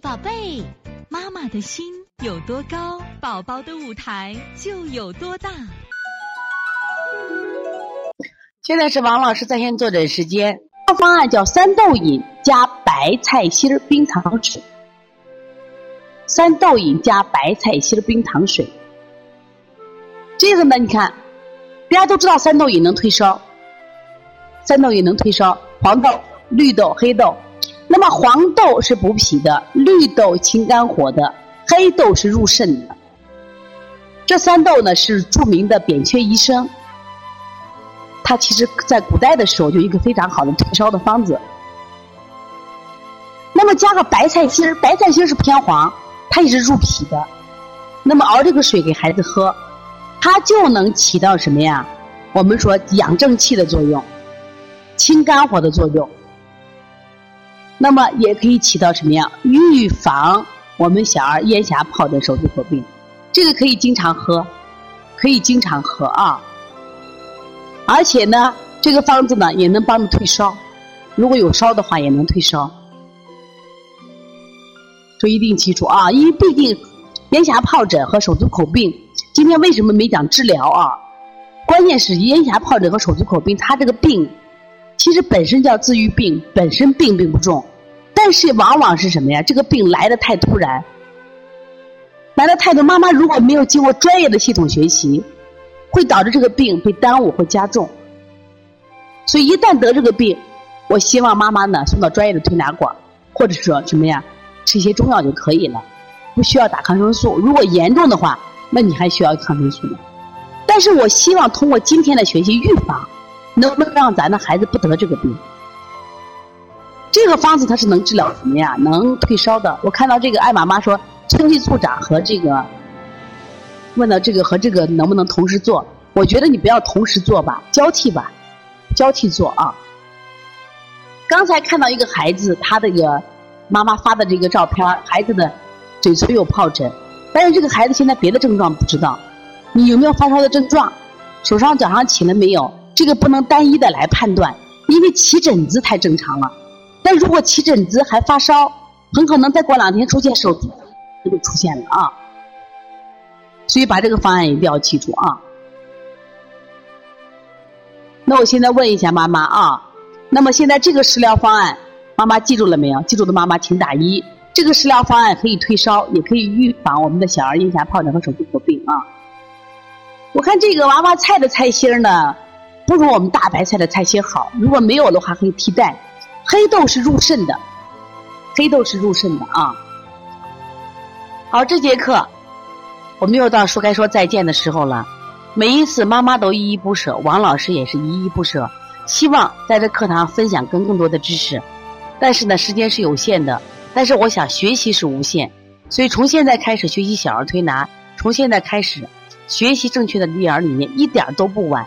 宝贝，妈妈的心有多高，宝宝的舞台就有多大。现在是王老师在线坐诊时间。方案叫三豆饮加白菜心冰糖水。三豆饮加白菜心冰糖水。这个呢，你看，大家都知道三豆饮能退烧。三豆饮能退烧，黄豆、绿豆、黑豆。那么黄豆是补脾的，绿豆清肝火的，黑豆是入肾的。这三豆呢是著名的扁鹊医生，他其实在古代的时候就一个非常好的退烧的方子。那么加个白菜心儿，白菜心是偏黄，它也是入脾的。那么熬这个水给孩子喝，它就能起到什么呀？我们说养正气的作用，清肝火的作用。那么也可以起到什么呀？预防我们小儿咽峡疱疹、手足口病，这个可以经常喝，可以经常喝啊。而且呢，这个方子呢也能帮助退烧，如果有烧的话也能退烧。所以一定记住啊，因为毕竟咽峡疱疹和手足口病，今天为什么没讲治疗啊？关键是咽峡疱疹和手足口病，它这个病。其实本身叫自愈病，本身病并不重，但是往往是什么呀？这个病来的太突然，来的太多。妈妈如果没有经过专业的系统学习，会导致这个病被耽误，或加重。所以一旦得这个病，我希望妈妈呢送到专业的推拿馆，或者说什么呀，吃一些中药就可以了，不需要打抗生素。如果严重的话，那你还需要抗生素呢。但是我希望通过今天的学习预防。能不能让咱的孩子不得这个病？这个方子它是能治疗什么呀？能退烧的。我看到这个艾妈妈说，春季促长和这个，问到这个和这个能不能同时做？我觉得你不要同时做吧，交替吧，交替做啊。刚才看到一个孩子，他这个妈妈发的这个照片，孩子的嘴唇有疱疹，但是这个孩子现在别的症状不知道，你有没有发烧的症状？手上脚上起了没有？这个不能单一的来判断，因为起疹子太正常了。但如果起疹子还发烧，很可能再过两天出现手足就出现了啊。所以把这个方案一定要记住啊。那我现在问一下妈妈啊，那么现在这个食疗方案，妈妈记住了没有？记住的妈妈请打一。这个食疗方案可以退烧，也可以预防我们的小儿咽峡疱疹和手足口病啊。我看这个娃娃菜的菜心呢。不如我们大白菜的菜心好，如果没有的话可以替代。黑豆是入肾的，黑豆是入肾的啊。好，这节课我们又到说该说再见的时候了。每一次妈妈都依依不舍，王老师也是依依不舍，希望在这课堂分享更更多的知识。但是呢，时间是有限的，但是我想学习是无限，所以从现在开始学习小儿推拿，从现在开始学习正确的育儿理念，一点都不晚。